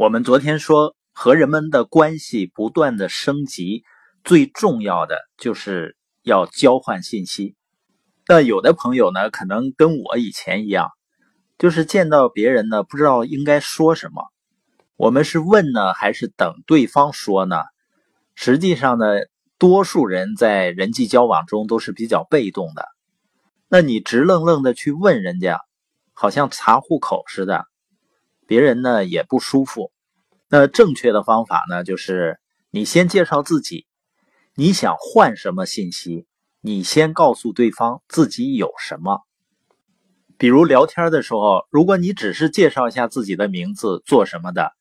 我们昨天说，和人们的关系不断的升级，最重要的就是要交换信息。那有的朋友呢，可能跟我以前一样，就是见到别人呢，不知道应该说什么。我们是问呢，还是等对方说呢？实际上呢，多数人在人际交往中都是比较被动的。那你直愣愣的去问人家，好像查户口似的。别人呢也不舒服，那正确的方法呢，就是你先介绍自己，你想换什么信息，你先告诉对方自己有什么。比如聊天的时候，如果你只是介绍一下自己的名字、做什么的，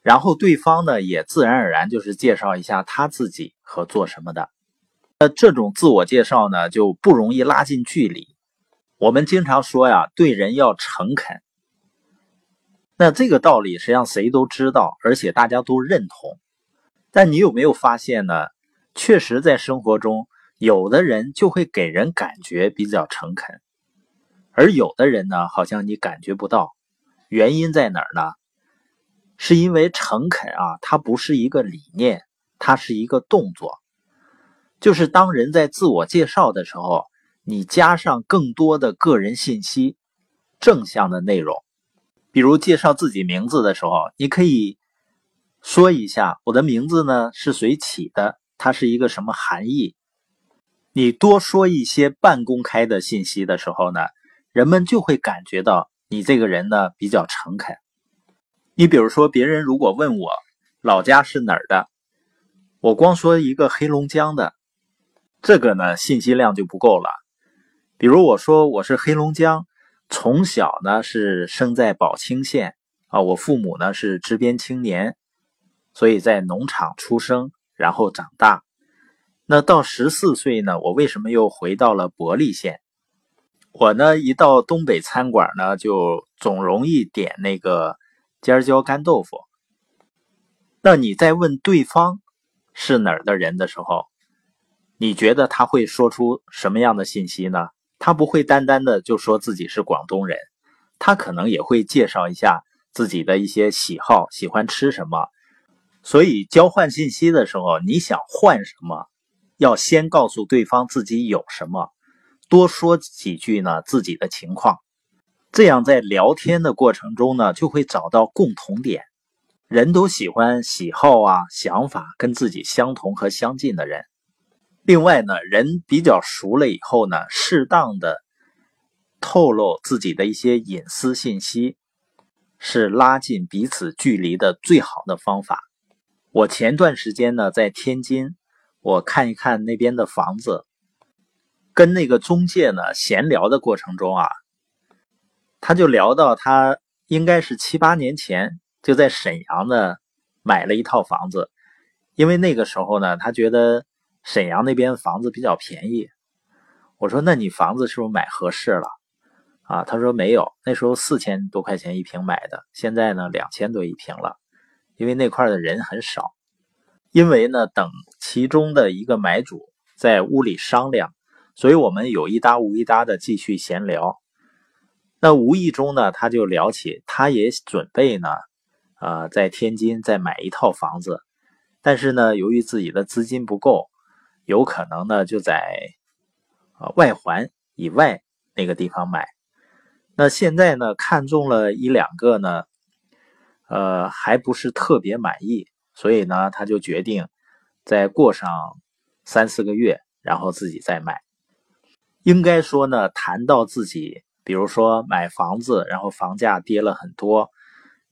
然后对方呢也自然而然就是介绍一下他自己和做什么的，那这种自我介绍呢就不容易拉近距离。我们经常说呀，对人要诚恳。那这个道理实际上谁都知道，而且大家都认同。但你有没有发现呢？确实，在生活中，有的人就会给人感觉比较诚恳，而有的人呢，好像你感觉不到。原因在哪儿呢？是因为诚恳啊，它不是一个理念，它是一个动作。就是当人在自我介绍的时候，你加上更多的个人信息、正向的内容。比如介绍自己名字的时候，你可以说一下我的名字呢是谁起的，它是一个什么含义。你多说一些半公开的信息的时候呢，人们就会感觉到你这个人呢比较诚恳。你比如说，别人如果问我老家是哪儿的，我光说一个黑龙江的，这个呢信息量就不够了。比如我说我是黑龙江。从小呢是生在宝清县啊，我父母呢是支边青年，所以在农场出生，然后长大。那到十四岁呢，我为什么又回到了伯利县？我呢一到东北餐馆呢，就总容易点那个尖椒干豆腐。那你在问对方是哪儿的人的时候，你觉得他会说出什么样的信息呢？他不会单单的就说自己是广东人，他可能也会介绍一下自己的一些喜好，喜欢吃什么。所以交换信息的时候，你想换什么，要先告诉对方自己有什么，多说几句呢自己的情况，这样在聊天的过程中呢，就会找到共同点。人都喜欢喜好啊、想法跟自己相同和相近的人。另外呢，人比较熟了以后呢，适当的透露自己的一些隐私信息，是拉近彼此距离的最好的方法。我前段时间呢在天津，我看一看那边的房子，跟那个中介呢闲聊的过程中啊，他就聊到他应该是七八年前就在沈阳呢买了一套房子，因为那个时候呢，他觉得。沈阳那边房子比较便宜，我说那你房子是不是买合适了？啊，他说没有，那时候四千多块钱一平买的，现在呢两千多一平了，因为那块的人很少。因为呢等其中的一个买主在屋里商量，所以我们有一搭无一搭的继续闲聊。那无意中呢他就聊起，他也准备呢，呃在天津再买一套房子，但是呢由于自己的资金不够。有可能呢，就在啊外环以外那个地方买。那现在呢，看中了一两个呢，呃，还不是特别满意，所以呢，他就决定再过上三四个月，然后自己再买。应该说呢，谈到自己，比如说买房子，然后房价跌了很多，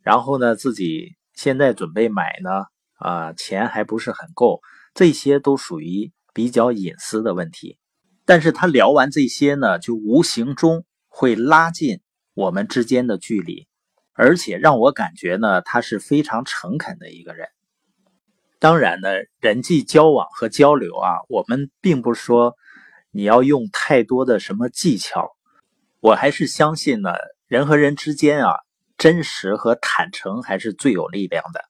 然后呢，自己现在准备买呢，啊，钱还不是很够，这些都属于。比较隐私的问题，但是他聊完这些呢，就无形中会拉近我们之间的距离，而且让我感觉呢，他是非常诚恳的一个人。当然呢，人际交往和交流啊，我们并不是说你要用太多的什么技巧，我还是相信呢，人和人之间啊，真实和坦诚还是最有力量的。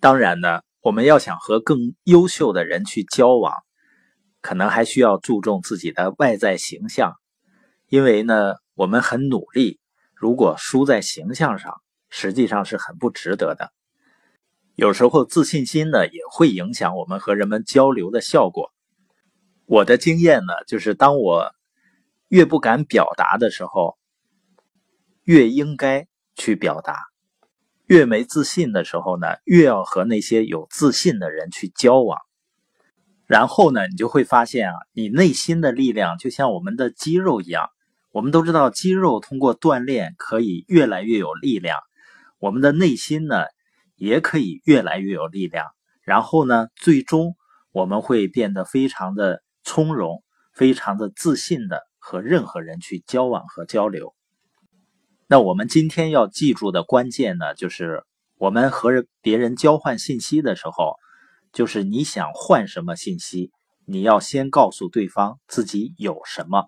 当然呢，我们要想和更优秀的人去交往。可能还需要注重自己的外在形象，因为呢，我们很努力。如果输在形象上，实际上是很不值得的。有时候自信心呢也会影响我们和人们交流的效果。我的经验呢，就是当我越不敢表达的时候，越应该去表达；越没自信的时候呢，越要和那些有自信的人去交往。然后呢，你就会发现啊，你内心的力量就像我们的肌肉一样。我们都知道，肌肉通过锻炼可以越来越有力量，我们的内心呢也可以越来越有力量。然后呢，最终我们会变得非常的从容，非常的自信的和任何人去交往和交流。那我们今天要记住的关键呢，就是我们和别人交换信息的时候。就是你想换什么信息，你要先告诉对方自己有什么。